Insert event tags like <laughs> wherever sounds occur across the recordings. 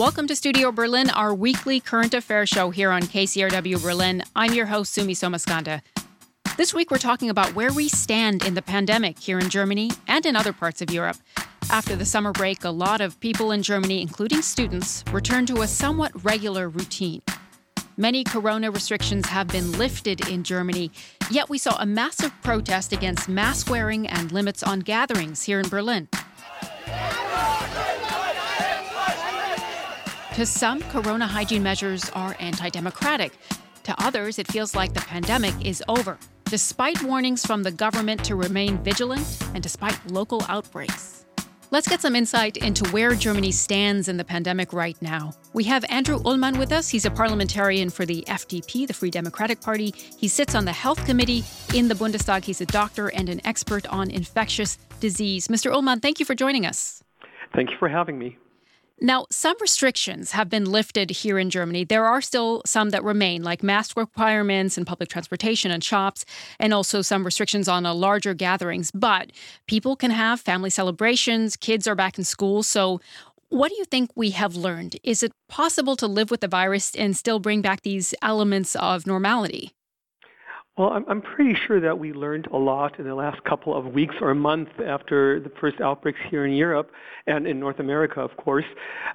Welcome to Studio Berlin, our weekly current affairs show here on KCRW Berlin. I'm your host, Sumi Somaskanda. This week, we're talking about where we stand in the pandemic here in Germany and in other parts of Europe. After the summer break, a lot of people in Germany, including students, returned to a somewhat regular routine. Many corona restrictions have been lifted in Germany, yet we saw a massive protest against mask wearing and limits on gatherings here in Berlin. To some, corona hygiene measures are anti democratic. To others, it feels like the pandemic is over, despite warnings from the government to remain vigilant and despite local outbreaks. Let's get some insight into where Germany stands in the pandemic right now. We have Andrew Ullmann with us. He's a parliamentarian for the FDP, the Free Democratic Party. He sits on the Health Committee in the Bundestag. He's a doctor and an expert on infectious disease. Mr. Ullmann, thank you for joining us. Thank you for having me. Now, some restrictions have been lifted here in Germany. There are still some that remain, like mask requirements in public transportation and shops, and also some restrictions on larger gatherings. But people can have family celebrations, kids are back in school. So, what do you think we have learned? Is it possible to live with the virus and still bring back these elements of normality? Well, I'm, I'm pretty sure that we learned a lot in the last couple of weeks or months after the first outbreaks here in Europe and in North America, of course.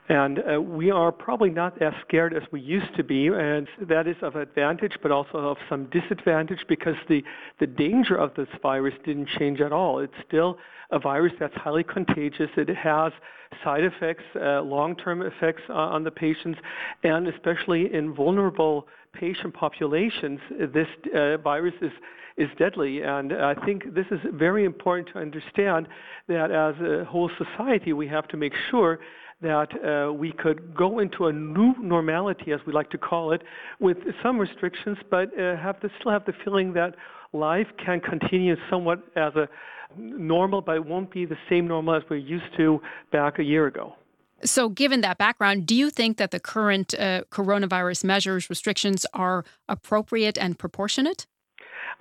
And uh, we are probably not as scared as we used to be, and that is of advantage, but also of some disadvantage because the, the danger of this virus didn't change at all. It's still a virus that's highly contagious. It has side effects, uh, long-term effects uh, on the patients, and especially in vulnerable patient populations, this uh, virus is is deadly. And I think this is very important to understand that as a whole society, we have to make sure that uh, we could go into a new normality, as we like to call it, with some restrictions, but uh, have still have the feeling that life can continue somewhat as a normal, but it won't be the same normal as we're used to back a year ago. So, given that background, do you think that the current uh, coronavirus measures, restrictions are appropriate and proportionate?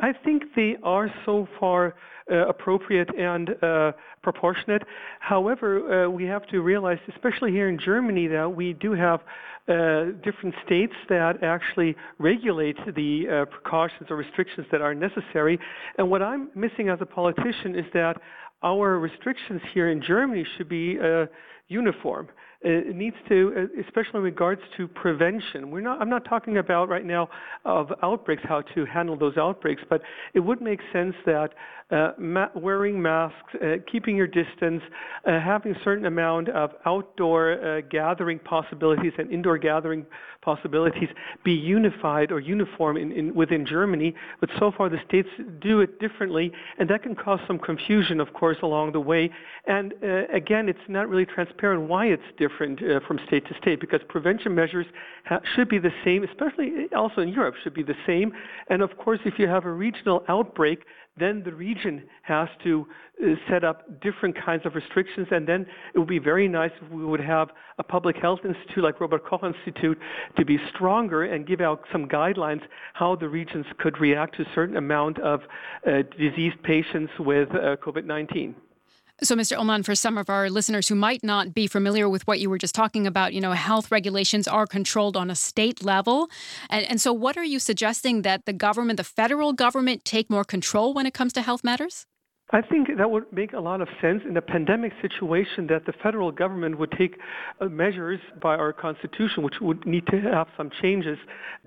I think they are so far uh, appropriate and uh, proportionate. However, uh, we have to realize, especially here in Germany, that we do have uh, different states that actually regulate the uh, precautions or restrictions that are necessary. And what I'm missing as a politician is that our restrictions here in Germany should be uh, uniform. It needs to, especially in regards to prevention. We're not, I'm not talking about right now of outbreaks, how to handle those outbreaks, but it would make sense that uh, ma- wearing masks, uh, keeping your distance, uh, having a certain amount of outdoor uh, gathering possibilities and indoor gathering possibilities be unified or uniform in, in, within Germany. But so far, the states do it differently, and that can cause some confusion, of course, along the way. And uh, again, it's not really transparent why it's different uh, from state to state because prevention measures ha- should be the same, especially also in Europe, should be the same. And of course, if you have a regional outbreak, then the region has to uh, set up different kinds of restrictions and then it would be very nice if we would have a public health institute like Robert Koch Institute to be stronger and give out some guidelines how the regions could react to a certain amount of uh, diseased patients with uh, COVID-19. So, Mr. Ullmann, for some of our listeners who might not be familiar with what you were just talking about, you know, health regulations are controlled on a state level. And, and so, what are you suggesting that the government, the federal government, take more control when it comes to health matters? I think that would make a lot of sense in a pandemic situation that the federal government would take uh, measures by our constitution, which would need to have some changes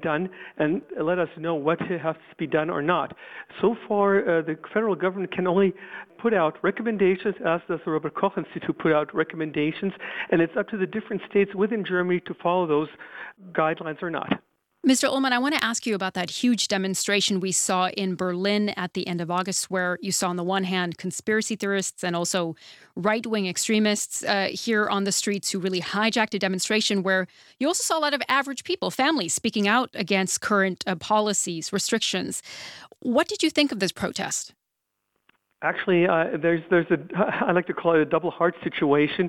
done and let us know what has to be done or not. So far, uh, the federal government can only put out recommendations, as does the Robert Koch Institute put out recommendations, and it's up to the different states within Germany to follow those guidelines or not. Mr. Ullmann, I want to ask you about that huge demonstration we saw in Berlin at the end of August, where you saw, on the one hand, conspiracy theorists and also right wing extremists uh, here on the streets who really hijacked a demonstration, where you also saw a lot of average people, families, speaking out against current uh, policies, restrictions. What did you think of this protest? Actually, uh, there's there's a <laughs> I like to call it a double heart situation.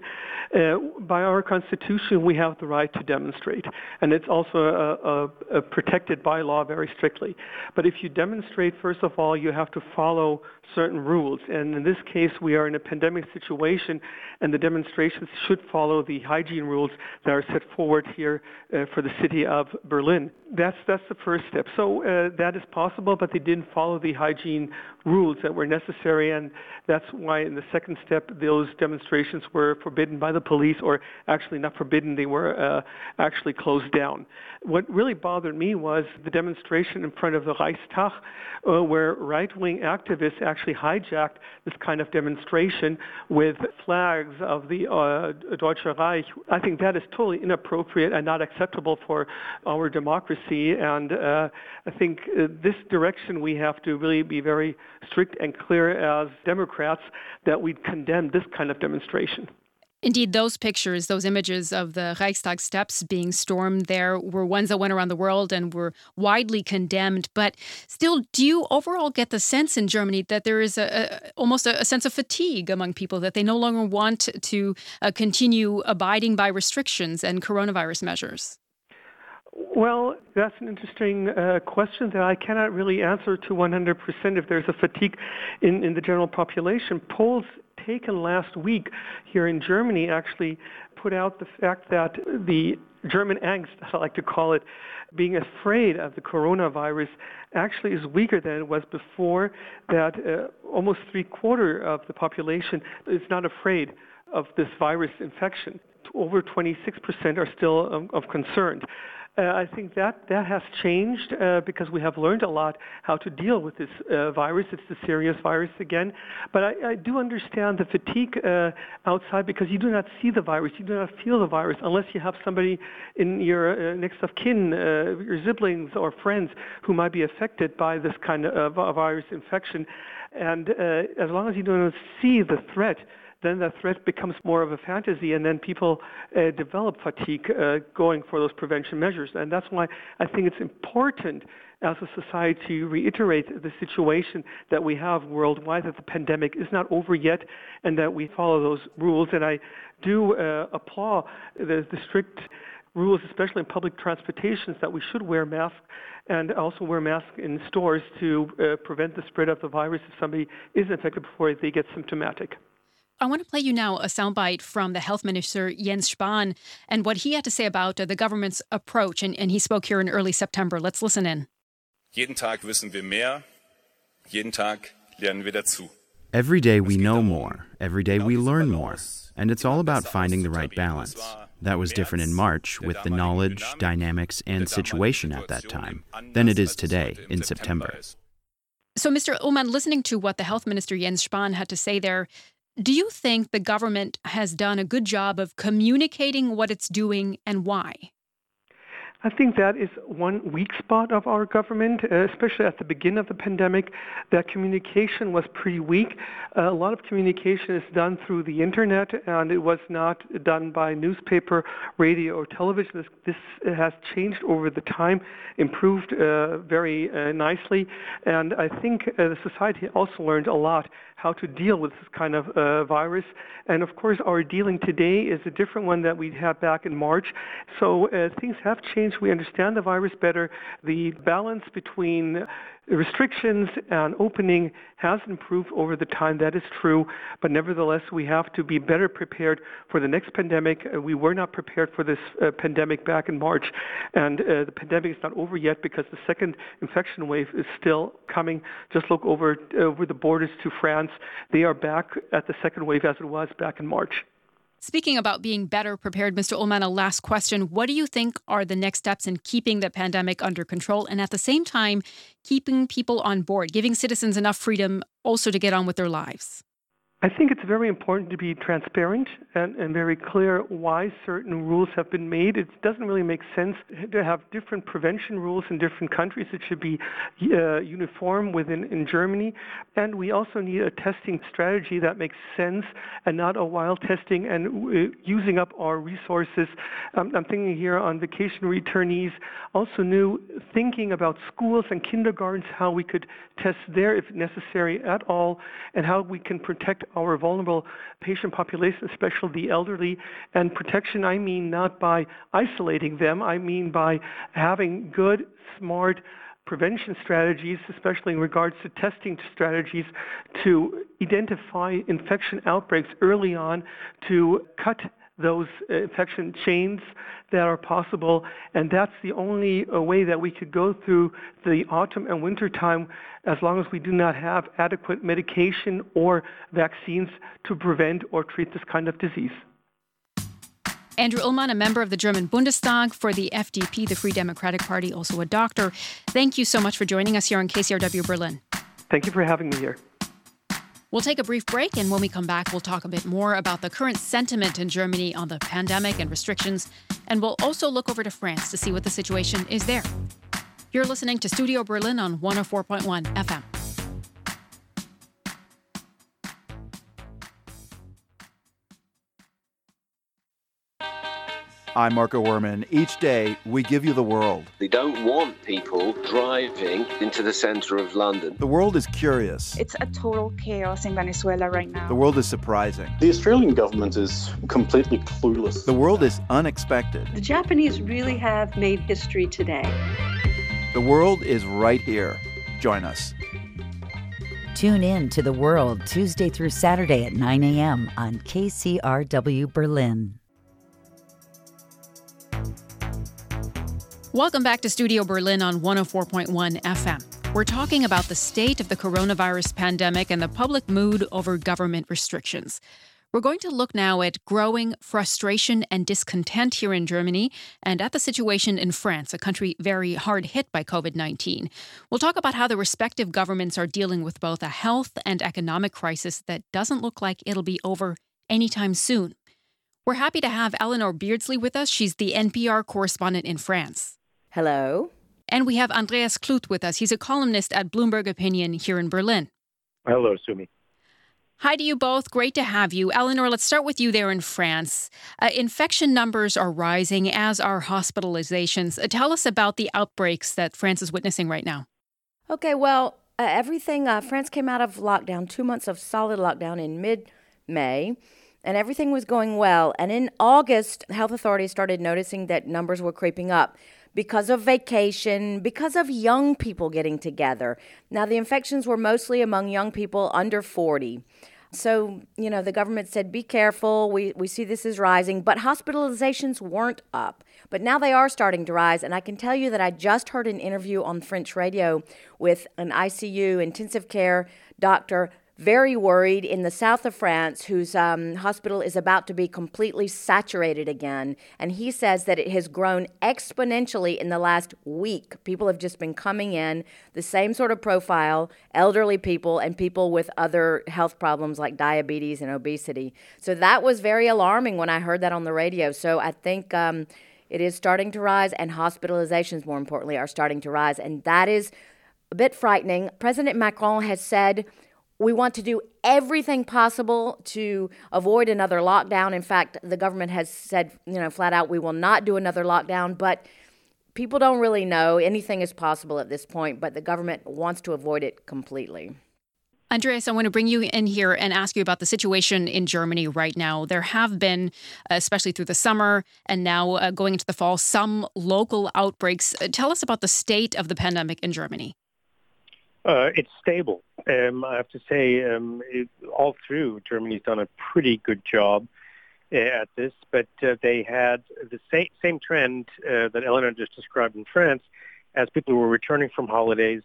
Uh, by our constitution, we have the right to demonstrate, and it's also a, a, a protected by law very strictly. But if you demonstrate, first of all, you have to follow certain rules. And in this case, we are in a pandemic situation, and the demonstrations should follow the hygiene rules that are set forward here uh, for the city of Berlin. That's that's the first step. So uh, that is possible, but they didn't follow the hygiene rules that were necessary, and that's why in the second step those demonstrations were forbidden by the police, or actually not forbidden, they were uh, actually closed down. What really bothered me was the demonstration in front of the Reichstag, uh, where right-wing activists actually hijacked this kind of demonstration with flags of the uh, Deutsche Reich. I think that is totally inappropriate and not acceptable for our democracy. And uh, I think uh, this direction we have to really be very strict and clear as Democrats that we condemn this kind of demonstration. Indeed, those pictures, those images of the Reichstag steps being stormed there were ones that went around the world and were widely condemned. But still, do you overall get the sense in Germany that there is a, a almost a, a, sense of fatigue among people that they no longer want to uh, continue abiding by restrictions and coronavirus measures? Well, that's an interesting uh, question that I cannot really answer to 100% if there's a fatigue in, in the general population. Polls taken last week here in Germany actually put out the fact that the German angst, as I like to call it, being afraid of the coronavirus actually is weaker than it was before, that uh, almost three quarter of the population is not afraid of this virus infection. Over 26% are still of, of concerned. Uh, I think that that has changed uh, because we have learned a lot how to deal with this uh, virus. It's a serious virus again, but I, I do understand the fatigue uh, outside because you do not see the virus, you do not feel the virus unless you have somebody in your uh, next of kin, uh, your siblings or friends who might be affected by this kind of virus infection. And as long as you don't see the threat, then the threat becomes more of a fantasy, and then people uh, develop fatigue uh, going for those prevention measures. And that's why I think it's important as a society to reiterate the situation that we have worldwide, that the pandemic is not over yet, and that we follow those rules. And I do uh, applaud the, the strict rules, especially in public transportations, that we should wear masks and also wear masks in stores to uh, prevent the spread of the virus if somebody is infected before they get symptomatic. I want to play you now a soundbite from the health minister, Jens Spahn, and what he had to say about uh, the government's approach. And, and he spoke here in early September. Let's listen in. Jeden Tag wissen wir mehr, jeden Tag lernen wir dazu. Every day we know more, every day we learn more, and it's all about finding the right balance. That was different in March with the knowledge, dynamics, and situation at that time than it is today in September. So, Mr. Ullmann, listening to what the health minister Jens Spahn had to say there, do you think the government has done a good job of communicating what it's doing and why? I think that is one weak spot of our government, uh, especially at the beginning of the pandemic. That communication was pretty weak. Uh, a lot of communication is done through the internet, and it was not done by newspaper, radio, or television. This, has changed over the time, improved uh, very nicely, and I think the society also learned a lot how to deal with this kind of virus. And of course, our dealing today is a different one that we had back in March. So things have changed change. We understand the virus better. The balance between restrictions and opening has improved over the time. That is true. But nevertheless, we have to be better prepared for the next pandemic. Uh, we were not prepared for this uh, pandemic back in March. And uh, the pandemic is not over yet because the second infection wave is still coming. Just look over, over the borders to France. They are back at the second wave as it was back in March. Speaking about being better prepared, Mr. Ullmann, a last question. What do you think are the next steps in keeping the pandemic under control and at the same time keeping people on board, giving citizens enough freedom also to get on with their lives? I think it's very important to be transparent and, and, very clear why certain rules have been made. It doesn't really make sense to have different prevention rules in different countries. It should be uh, uniform within in Germany. And we also need a testing strategy that makes sense and not a wild testing and uh, using up our resources. Um, I'm thinking here on vacation returnees, also new thinking about schools and kindergartens, how we could test there if necessary at all, and how we can protect our vulnerable patient population, especially the elderly. And protection, I mean not by isolating them, I mean by having good, smart, prevention strategies, especially in regards to testing strategies, to identify infection outbreaks early on, to cut those uh, infection chains that are possible, and that's the only uh, way that we could go through the autumn and winter time as long as we do not have adequate medication or vaccines to prevent or treat this kind of disease. Andrew Ullmann, a member of the German Bundestag for the FDP, the Free Democratic Party, also a doctor. Thank you so much for joining us here on KCRW Berlin. Thank you for having me here. We'll take a brief break, and when we come back, we'll talk a bit more about the current sentiment in Germany on the pandemic and restrictions, and we'll also look over to France to see what the situation is there. You're listening to Studio Berlin on 104.1 FM. I'm Marco Werman. Each day, we give you the world. They don't want people driving into the center of London. The world is curious. It's a total chaos in Venezuela right now. The world is surprising. The Australian government is completely clueless. The world is unexpected. The Japanese really have made history today. The world is right here. Join us. Tune in to The World Tuesday through Saturday at 9 a.m. on KCRW Berlin. Welcome back to Studio Berlin on 104.1 FM. We're talking about the state of the coronavirus pandemic and the public mood over government restrictions. We're going to look now at growing frustration and discontent here in Germany and at the situation in France, a country very hard hit by COVID 19. We'll talk about how the respective governments are dealing with both a health and economic crisis that doesn't look like it'll be over anytime soon. We're happy to have Eleanor Beardsley with us. She's the NPR correspondent in France. Hello. And we have Andreas Kluth with us. He's a columnist at Bloomberg Opinion here in Berlin. Hello, Sumi. Hi to you both. Great to have you. Eleanor, let's start with you there in France. Uh, infection numbers are rising, as are hospitalizations. Uh, tell us about the outbreaks that France is witnessing right now. Okay, well, uh, everything, uh, France came out of lockdown, two months of solid lockdown in mid May, and everything was going well. And in August, health authorities started noticing that numbers were creeping up because of vacation, because of young people getting together. Now, the infections were mostly among young people under 40. So, you know, the government said, be careful. We, we see this is rising, but hospitalizations weren't up. But now they are starting to rise. And I can tell you that I just heard an interview on French radio with an ICU intensive care doctor very worried in the south of France, whose um, hospital is about to be completely saturated again. And he says that it has grown exponentially in the last week. People have just been coming in, the same sort of profile elderly people and people with other health problems like diabetes and obesity. So that was very alarming when I heard that on the radio. So I think. Um, it is starting to rise, and hospitalizations, more importantly, are starting to rise. And that is a bit frightening. President Macron has said we want to do everything possible to avoid another lockdown. In fact, the government has said, you know, flat out, we will not do another lockdown. But people don't really know. Anything is possible at this point, but the government wants to avoid it completely. Andreas, I want to bring you in here and ask you about the situation in Germany right now. There have been, especially through the summer and now uh, going into the fall, some local outbreaks. Uh, tell us about the state of the pandemic in Germany. Uh, it's stable. Um, I have to say, um, it, all through, Germany's done a pretty good job uh, at this, but uh, they had the same, same trend uh, that Eleanor just described in France. As people were returning from holidays,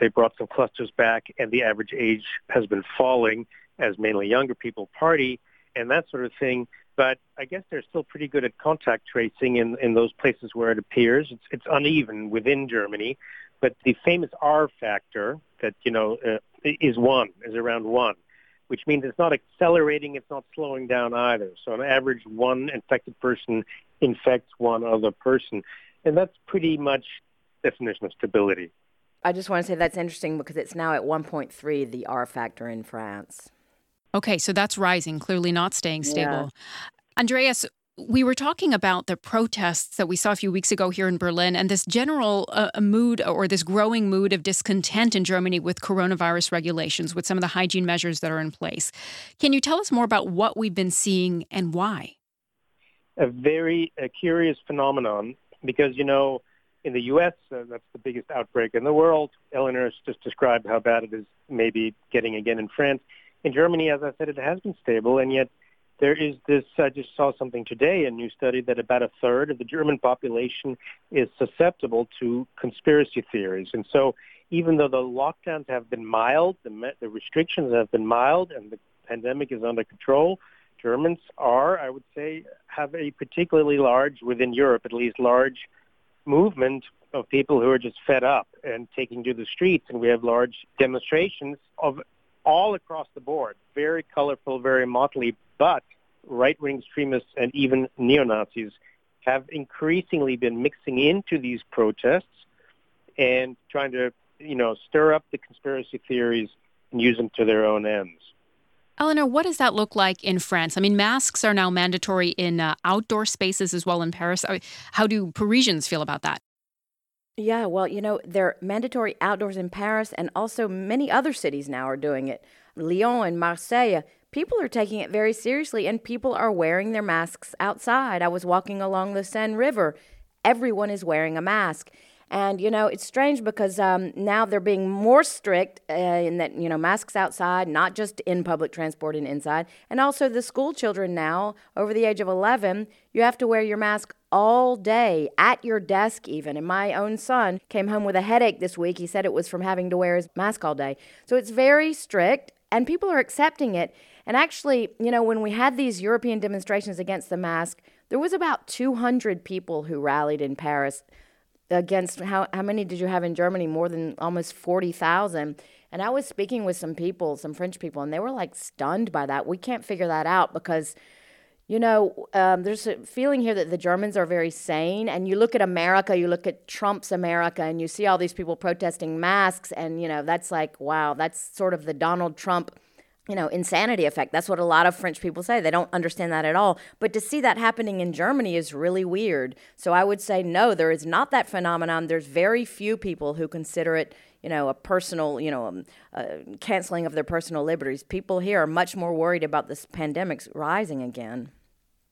they brought some clusters back, and the average age has been falling as mainly younger people party and that sort of thing. But I guess they're still pretty good at contact tracing in, in those places where it appears. It's, it's uneven within Germany. But the famous R factor that, you know, uh, is one, is around one. which means it's not accelerating, it's not slowing down either. So on average, one infected person infects one other person. And that's pretty much definition of stability. I just want to say that's interesting because it's now at 1.3, the R factor in France. Okay, so that's rising, clearly not staying stable. Yeah. Andreas, we were talking about the protests that we saw a few weeks ago here in Berlin and this general uh, mood or this growing mood of discontent in Germany with coronavirus regulations, with some of the hygiene measures that are in place. Can you tell us more about what we've been seeing and why? A very uh, curious phenomenon because, you know, in the U.S., uh, that's the biggest outbreak in the world. Eleanor has just described how bad it is maybe getting again in France. In Germany, as I said, it has been stable, and yet there is this, I just saw something today, a new study that about a third of the German population is susceptible to conspiracy theories. And so even though the lockdowns have been mild, the, the restrictions have been mild, and the pandemic is under control, Germans are, I would say, have a particularly large, within Europe at least, large movement of people who are just fed up and taking to the streets. And we have large demonstrations of all across the board, very colorful, very motley, but right-wing extremists and even neo-Nazis have increasingly been mixing into these protests and trying to, you know, stir up the conspiracy theories and use them to their own ends. Eleanor, what does that look like in France? I mean, masks are now mandatory in uh, outdoor spaces as well in Paris. How do Parisians feel about that? Yeah, well, you know, they're mandatory outdoors in Paris, and also many other cities now are doing it. Lyon and Marseille, people are taking it very seriously, and people are wearing their masks outside. I was walking along the Seine River. Everyone is wearing a mask. And, you know, it's strange because um, now they're being more strict uh, in that, you know, masks outside, not just in public transport and inside. And also the school children now, over the age of 11, you have to wear your mask all day, at your desk even. And my own son came home with a headache this week. He said it was from having to wear his mask all day. So it's very strict, and people are accepting it. And actually, you know, when we had these European demonstrations against the mask, there was about 200 people who rallied in Paris against how, how many did you have in Germany? More than almost 40,000. And I was speaking with some people, some French people, and they were like stunned by that. We can't figure that out because, you know, um, there's a feeling here that the Germans are very sane. And you look at America, you look at Trump's America, and you see all these people protesting masks. And, you know, that's like, wow, that's sort of the Donald Trump you know, insanity effect. That's what a lot of French people say. They don't understand that at all. But to see that happening in Germany is really weird. So I would say no, there is not that phenomenon. There's very few people who consider it, you know, a personal, you know, um, uh, canceling of their personal liberties. People here are much more worried about this pandemic's rising again.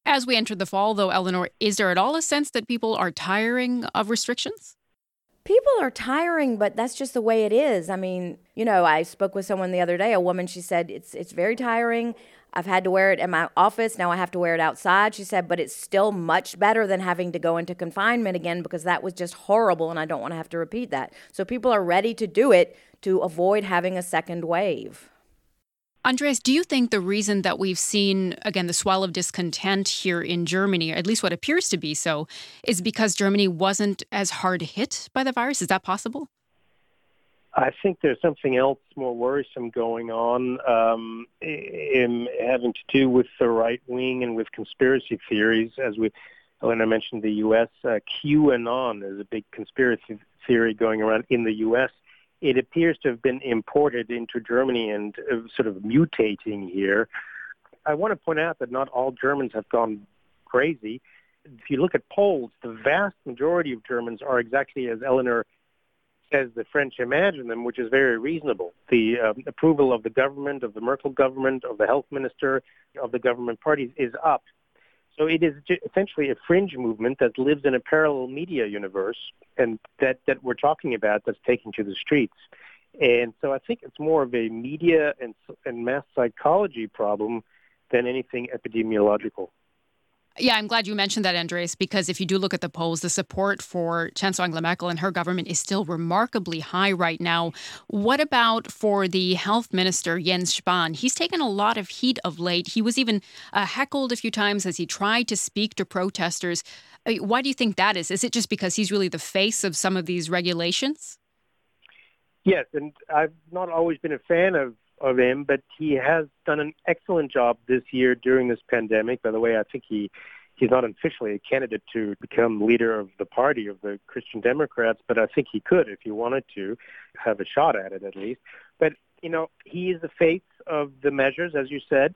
As we enter the fall, though, Eleanor, is there at all a sense that people are tiring of restrictions? People are tiring, but that's just the way it is. I mean, you know, I spoke with someone the other day, a woman, she said, it's, it's very tiring. I've had to wear it in my office. Now I have to wear it outside. She said, but it's still much better than having to go into confinement again because that was just horrible and I don't want to have to repeat that. So people are ready to do it to avoid having a second wave. Andreas, do you think the reason that we've seen, again, the swell of discontent here in Germany, at least what appears to be so, is because Germany wasn't as hard hit by the virus? Is that possible? I think there's something else more worrisome going on um, in having to do with the right wing and with conspiracy theories. As we, Elena mentioned, the U.S. Uh, QAnon is a big conspiracy theory going around in the U.S it appears to have been imported into Germany and uh, sort of mutating here. I want to point out that not all Germans have gone crazy. If you look at polls, the vast majority of Germans are exactly as Eleanor says the French imagine them, which is very reasonable. The um, approval of the government, of the Merkel government, of the health minister, of the government parties is up. So it is essentially a fringe movement that lives in a parallel media universe and that, that we're talking about that's taking to the streets. And so I think it's more of a media and, and mass psychology problem than anything epidemiological. Yeah, I'm glad you mentioned that, Andres, because if you do look at the polls, the support for Chancellor Angela Merkel and her government is still remarkably high right now. What about for the health minister, Jens Spahn? He's taken a lot of heat of late. He was even uh, heckled a few times as he tried to speak to protesters. Uh, why do you think that is? Is it just because he's really the face of some of these regulations? Yes, and I've not always been a fan of of him, but he has done an excellent job this year during this pandemic. By the way, I think he he's not officially a candidate to become leader of the party of the Christian Democrats, but I think he could if he wanted to have a shot at it at least. But you know, he is the face of the measures, as you said.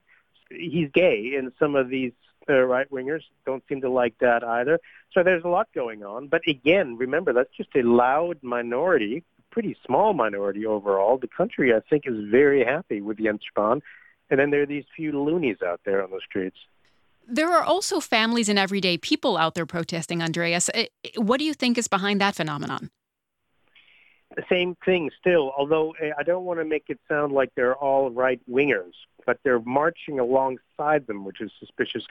He's gay, and some of these uh, right wingers don't seem to like that either. So there's a lot going on. But again, remember that's just a loud minority, pretty small minority overall. The country, I think, is very happy with Jens Spahn. And then there are these few loonies out there on the streets. There are also families and everyday people out there protesting, Andreas. What do you think is behind that phenomenon? The same thing still, although eh, I don't want to make it sound like they're all right wingers, but they're marching alongside them, which is suspicious.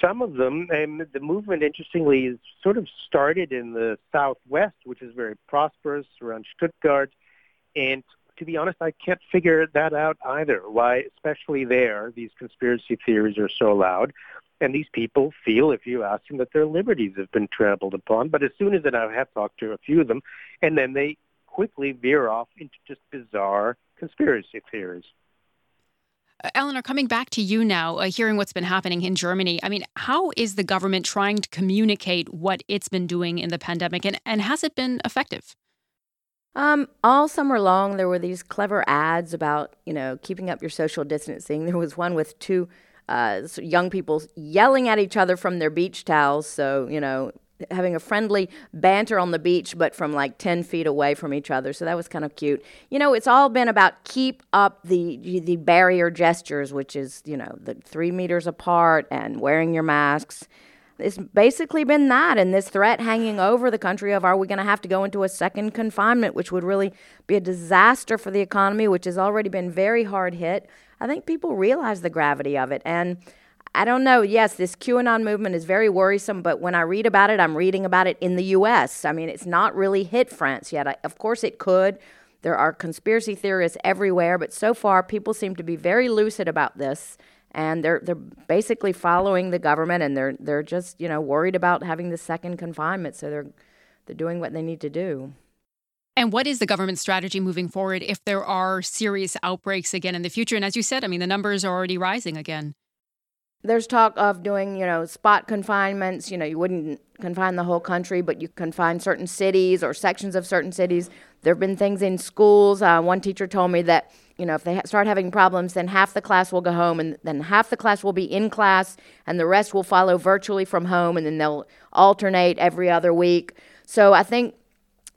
Some of them, and the movement, interestingly, is sort of started in the southwest, which is very prosperous around Stuttgart. And to be honest, I can't figure that out either. Why, especially there, these conspiracy theories are so loud. And these people feel, if you ask them, that their liberties have been trampled upon. But as soon as I have talked to a few of them, and then they quickly veer off into just bizarre conspiracy theories. Uh, Eleanor, coming back to you now, uh, hearing what's been happening in Germany, I mean, how is the government trying to communicate what it's been doing in the pandemic, and, and has it been effective? Um, all summer long, there were these clever ads about, you know, keeping up your social distancing. <laughs> There was one with two uh, young people yelling at each other from their beach towels. So, you know, having a friendly banter on the beach, but from like 10 feet away from each other. So that was kind of cute. You know, it's all been about keep up the, the barrier gestures, which is, you know, the three meters apart and wearing your masks it's basically been that and this threat hanging over the country of are we going to have to go into a second confinement which would really be a disaster for the economy which has already been very hard hit i think people realize the gravity of it and i don't know. Yes this qanon movement is very worrisome but when i read about it i'm reading about it in the us i mean it's not really hit france yet. I, of course it could. There are conspiracy theorists everywhere but so far people seem to be very lucid about this and they're they're basically following the government and they're they're just you know worried about having the second confinement so they're they're doing what they need to do. And what is the government strategy moving forward if there are serious outbreaks again in the future? And as you said i mean the numbers are already rising again there's talk of doing you know spot confinements. You know you wouldn't confine the whole country but you confine certain cities or sections of certain cities. There have been things in schools. Uh, one teacher told me that you know, if they start having problems, then half the class will go home, and then half the class will be in class, and the rest will follow virtually from home, and then they'll alternate every other week. So I think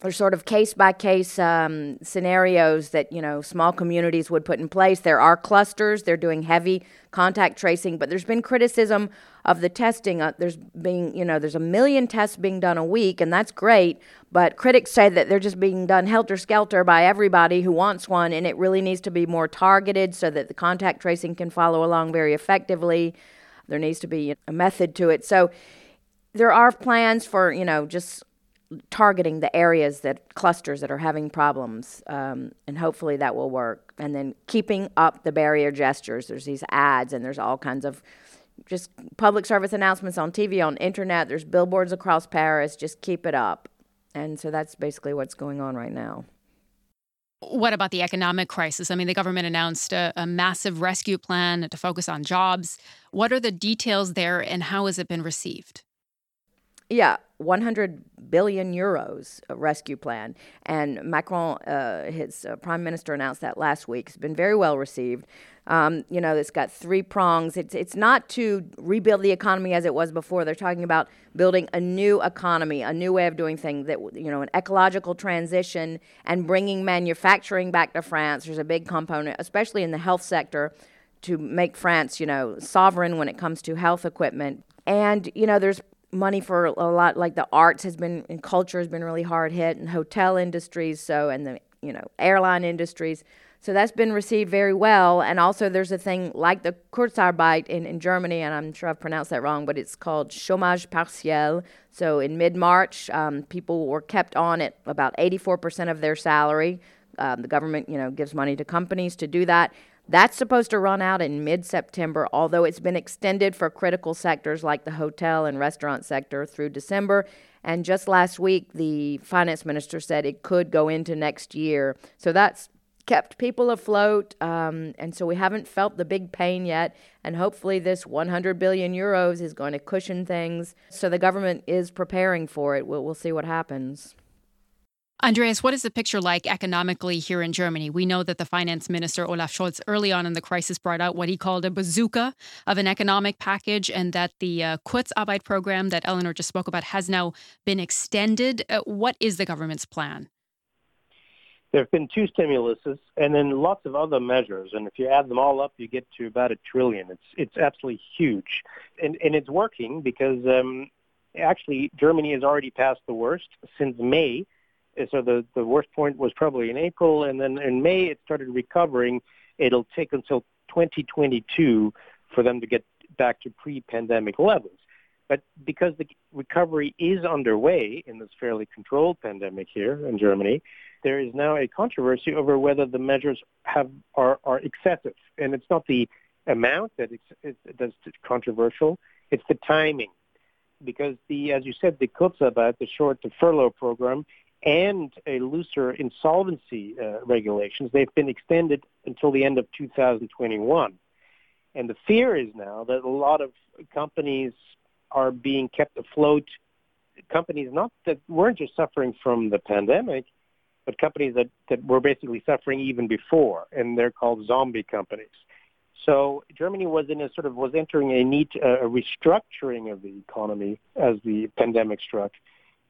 there's sort of case by case um, scenarios that you know small communities would put in place. There are clusters; they're doing heavy contact tracing, but there's been criticism of the testing. Uh, there's being you know there's a million tests being done a week, and that's great. But critics say that they're just being done helter skelter by everybody who wants one, and it really needs to be more targeted so that the contact tracing can follow along very effectively. There needs to be a method to it. So there are plans for you know just targeting the areas that clusters that are having problems, um, and hopefully that will work. And then keeping up the barrier gestures. There's these ads, and there's all kinds of just public service announcements on TV, on internet. There's billboards across Paris. Just keep it up. And so that's basically what's going on right now. What about the economic crisis? I mean, the government announced a, a, massive rescue plan to focus on jobs. What are the details there, and how has it been received? Yeah, 100 billion euros rescue plan. And Macron, uh, his uh, prime minister, announced that last week. It's been very well received. Um, you know, it's got three prongs. It's, it's not to rebuild the economy as it was before. They're talking about building a new economy, a new way of doing things, that, you know, an ecological transition and bringing manufacturing back to France. There's a big component, especially in the health sector, to make France, you know, sovereign when it comes to health equipment. And, you know, there's money for a lot like the arts has been and culture has been really hard hit and hotel industries so and the you know airline industries. So that's been received very well and also there's a thing like the kurzarbeit in, in germany and i'm sure i've pronounced that wrong but it's called chômage partiel. So in mid-march um, people were kept on at about 84% of their salary. Um, the government you know gives money to companies to do that that's supposed to run out in mid September, although it's been extended for critical sectors like the hotel and restaurant sector through December. And just last week, the finance minister said it could go into next year. So that's kept people afloat. Um, and so we haven't felt the big pain yet. And hopefully, this 100 billion euros is going to cushion things. So the government is preparing for it. We'll, we'll see what happens. Andreas, what is the picture like economically here in Germany? We know that the finance minister Olaf Scholz early on in the crisis brought out what he called a bazooka of an economic package, and that the uh, Kurzarbeit program that Eleanor just spoke about has now been extended. Uh, what is the government's plan? There have been two stimuluses and then lots of other measures, and if you add them all up, you get to about a trillion. It's it's absolutely huge, and and it's working because um, actually Germany has already passed the worst since May Uh, so the, the worst point was probably in April, and then in May it started recovering. It'll take until 2022 for them to get back to pre-pandemic levels. But because the recovery is underway in this fairly controlled pandemic here in Germany, there is now a controversy over whether the measures have are, are excessive. And it's not the amount that is that's controversial; it's the timing. Because the, as you said, the Kurzarbeit, the short the furlough program, and a looser insolvency uh, regulations, they've been extended until the end of 2021. And the fear is now that a lot of companies are being kept afloat. Companies not that weren't just suffering from the pandemic, but companies that, that were basically suffering even before, and they're called zombie companies. So Germany was in a sort of was entering a neat uh, restructuring of the economy as the pandemic struck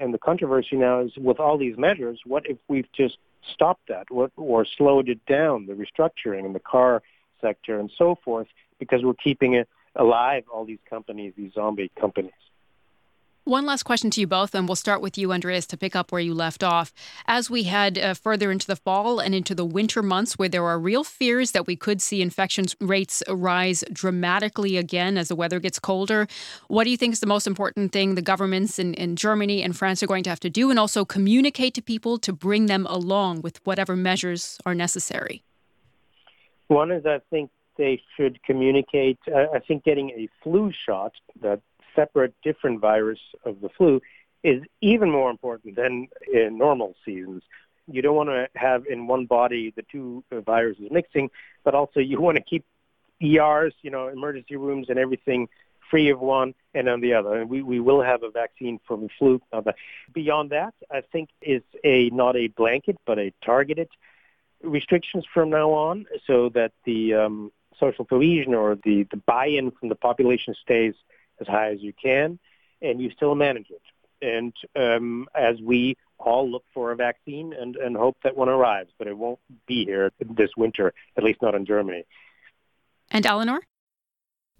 and the controversy now is with all these measures, what if we've just stopped that what, or slowed it down, the restructuring in the car sector and so forth, because we're keeping it alive, all these companies, these zombie companies. One last question to you both, and we'll start with you, Andreas, to pick up where you left off. As we head uh, further into the fall and into the winter months, where there are real fears that we could see infection rates rise dramatically again as the weather gets colder, what do you think is the most important thing the governments in, in Germany and France are going to have to do, and also communicate to people to bring them along with whatever measures are necessary? One is, I think, they should communicate. I think getting a flu shot that separate, different virus of the flu is even more important than in normal seasons. You don't want to have in one body the two viruses mixing, but also you want to keep ERs, you know, emergency rooms and everything free of one and on the other. And we, we will have a vaccine for the flu. Beyond that, I think is a not a blanket, but a targeted restrictions from now on so that the um, social cohesion or the, the buy-in from the population stays as high as you can, and you still manage it. And um, as we all look for a vaccine and, and hope that one arrives, but it won't be here this winter, at least not in Germany. And Eleanor?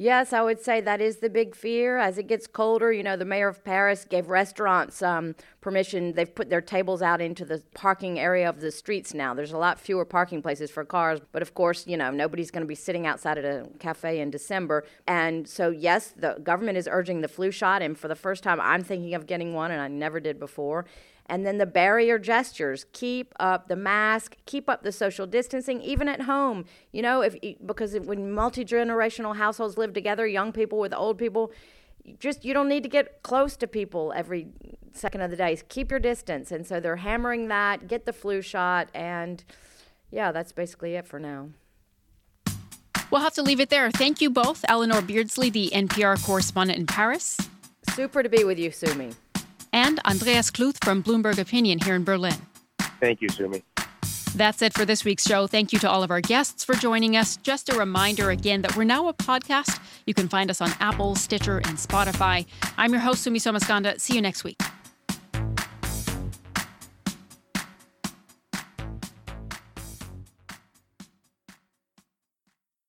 Yes, I would say that is the big fear. As it gets colder, you know, the mayor of Paris gave restaurants um, permission. They've put their tables out into the parking area of the streets now. There's a lot fewer parking places for cars, but of course, you know, nobody's going to be sitting outside at a cafe in December. And so, yes, the government is urging the flu shot, and for the first time, I'm thinking of getting one, and I never did before. And then the barrier gestures keep up the mask, keep up the social distancing, even at home. You know, if because when multi generational households live together, young people with old people, just you don't need to get close to people every second of the day. Keep your distance. And so they're hammering that, get the flu shot, and yeah, that's basically it for now. We'll have to leave it there. Thank you both, Eleanor Beardsley, the NPR correspondent in Paris. Super to be with you, Sumi and Andreas Kluth from Bloomberg Opinion here in Berlin. Thank you, Sumi. That's it for this week's show. Thank you to all of our guests for joining us. Just a reminder again that we're now a podcast. You can find us on Apple, Stitcher, and Spotify. I'm your host, Sumi Somaskanda. See you next week.